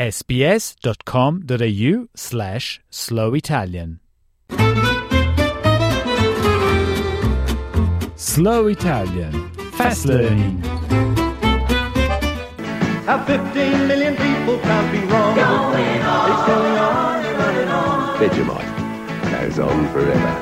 sbs.com.au slash slow Italian. Slow Italian. Fast learning. How 15 million people can't be wrong. Going on. It's going on and on and on. Vegemite goes on forever.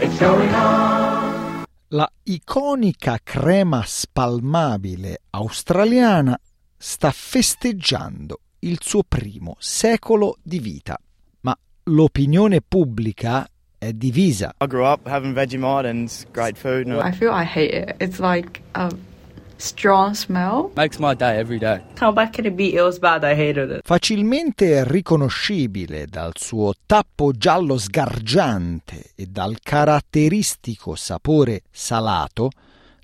It's going on. La iconica crema spalmabile australiana sta festeggiando il suo primo secolo di vita, ma l'opinione pubblica è divisa. I grew up having Vegemite and it's great food. And I feel I hate it. It's like a strong smell. makes my day every day. How bad can it be? It was bad. I hated it. Facilmente riconoscibile dal suo tappo giallo sgargiante e dal caratteristico sapore salato,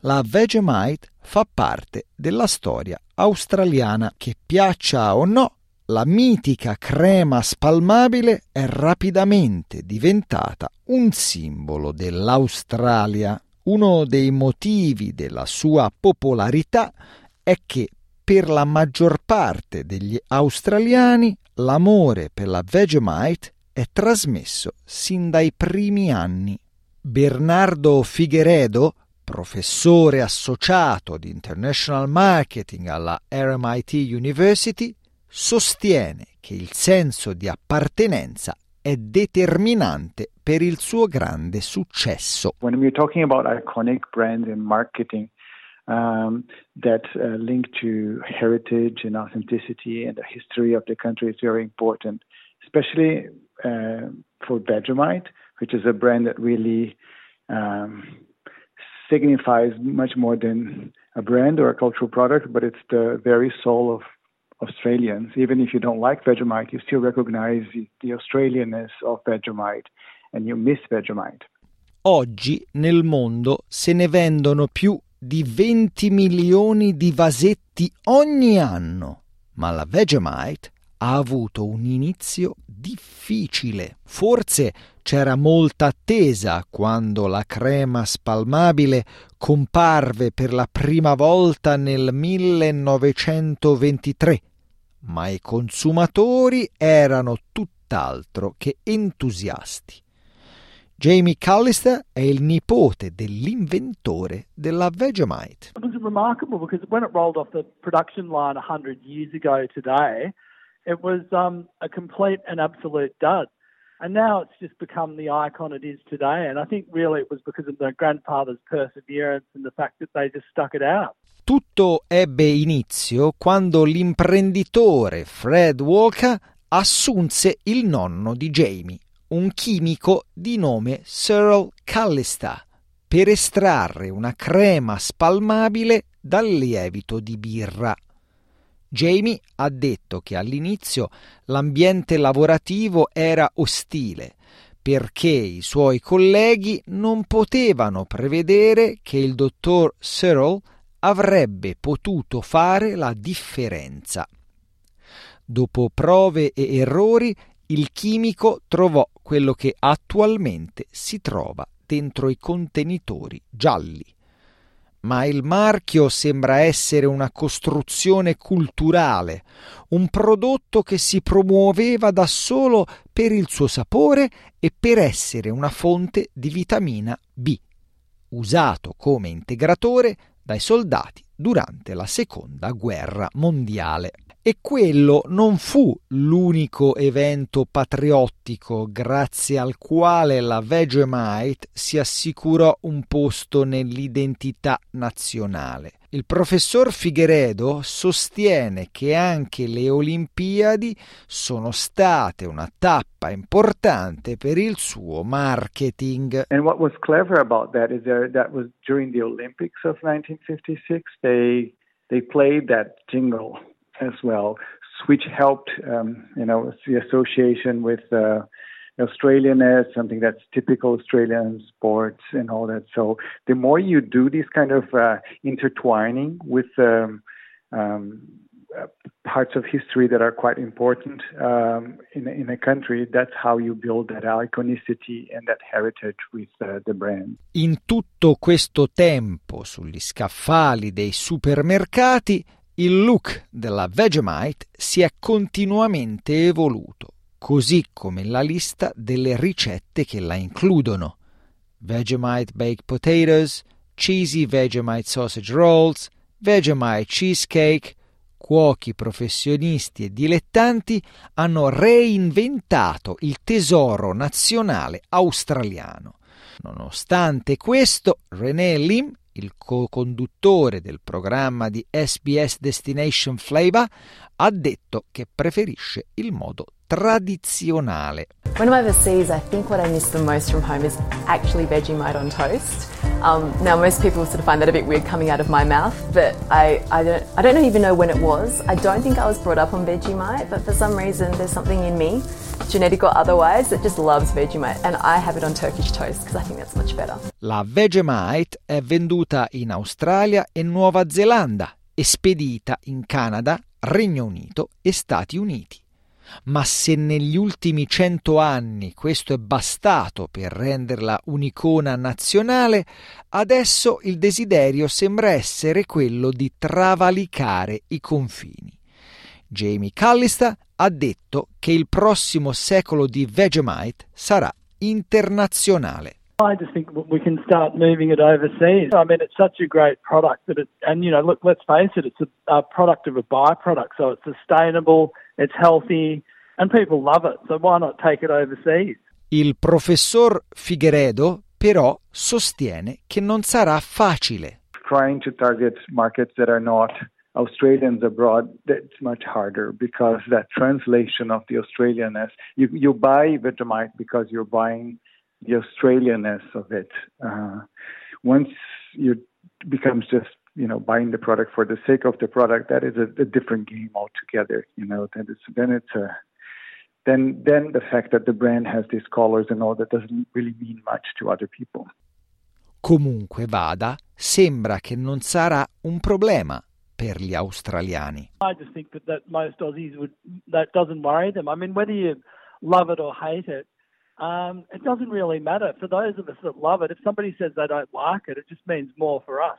la Vegemite fa parte della storia australiana che piaccia o no, la mitica crema spalmabile è rapidamente diventata un simbolo dell'Australia. Uno dei motivi della sua popolarità è che per la maggior parte degli australiani l'amore per la Vegemite è trasmesso sin dai primi anni. Bernardo Figueredo, professore associato di International Marketing alla RMIT University, sostiene che il senso di appartenenza è determinante per il suo grande successo. When we're talking about iconic brands in marketing um, that uh, link to heritage and authenticity and the history of the country is very important, especially uh, for Vegemite, which is a brand that really um, signifies much more than a brand or a cultural product, but it's the very soul of Australians. Even if you don't like Vegemite, you still recognize the Australianness of Vegemite and you miss Vegemite. Oggi nel mondo se ne vendono più di 20 milioni di vasetti ogni anno, ma la Vegemite ha avuto un inizio difficile. Forse c'era molta attesa quando la crema spalmabile comparve per la prima volta nel 1923, ma i consumatori erano tutt'altro che entusiasti. Jamie Callister è il nipote dell'inventore della Vegemite. It was remarkable because when it rolled off the production line 100 years ago today, it was um, a complete and absolute dud. And now it's just become the icon it is today. And I think really it was because of their grandfather's perseverance and the fact that they just stuck it out. Tutto ebbe inizio quando l'imprenditore Fred Walker assunse il nonno di Jamie, un chimico di nome Cyril Callister, per estrarre una crema spalmabile dal lievito di birra. Jamie ha detto che all'inizio l'ambiente lavorativo era ostile perché i suoi colleghi non potevano prevedere che il dottor Cyril avrebbe potuto fare la differenza. Dopo prove e errori, il chimico trovò quello che attualmente si trova dentro i contenitori gialli ma il marchio sembra essere una costruzione culturale, un prodotto che si promuoveva da solo per il suo sapore e per essere una fonte di vitamina B, usato come integratore dai soldati durante la seconda guerra mondiale. E quello non fu l'unico evento patriottico grazie al quale la Vegemite si assicurò un posto nell'identità nazionale. Il professor Figueredo sostiene che anche le Olimpiadi sono state una tappa importante per il suo marketing. And what was clever about that is there, that was during the Olympics of 1956, they, they played that jingle as well. which helped, um, you know, the association with uh, Australianness, something that's typical Australian sports and all that. So the more you do this kind of uh, intertwining with um, um, parts of history that are quite important um, in, in a country, that's how you build that iconicity and that heritage with uh, the brand. In tutto questo tempo sugli scaffali dei supermercati, il look della Vegemite si è continuamente evoluto, così come la lista delle ricette che la includono. Vegemite baked potatoes, cheesy Vegemite sausage rolls, Vegemite cheesecake, cuochi professionisti e dilettanti hanno reinventato il tesoro nazionale australiano. Nonostante questo, René Lim, il co-conduttore del programma di SBS Destination Flavor, ha detto che preferisce il modo tradizionale. When I'm overseas, I think what I miss the most from home is actually Vegemite on toast. Um, now, most people sort of find that a bit weird coming out of my mouth, but I, I, don't, I don't even know when it was. I don't think I was brought up on Vegemite, but for some reason, there's something in me, genetic or otherwise, that just loves Vegemite, and I have it on Turkish toast because I think that's much better. La Vegemite è venduta in Australia e Nuova Zelanda e spedita in Canada, Regno Unito e Stati Uniti ma se negli ultimi cento anni questo è bastato per renderla un'icona nazionale, adesso il desiderio sembra essere quello di travalicare i confini. Jamie Callister ha detto che il prossimo secolo di Vegemite sarà internazionale. I just think we can start moving it overseas. I mean, it's such a great product that it, and you know, look, let's face it, it's a, a product of a byproduct, so it's sustainable, it's healthy, and people love it. So why not take it overseas? Il professor Figueredo però sostiene che non sarà facile. Trying to target markets that are not Australians abroad, that's much harder because that translation of the Australianness, you, you buy Vegemite because you're buying the Australianness of it. Uh, once you becomes just you know buying the product for the sake of the product, that is a, a different game altogether. You know, then it's then it's a then then the fact that the brand has these colors and all that doesn't really mean much to other people. Comunque vada, sembra che non sarà un problema per gli australiani. I just think that, that most Aussies would that doesn't worry them. I mean, whether you love it or hate it, um, it doesn't really matter. For those of us that love it, if somebody says they don't like it, it just means more for us.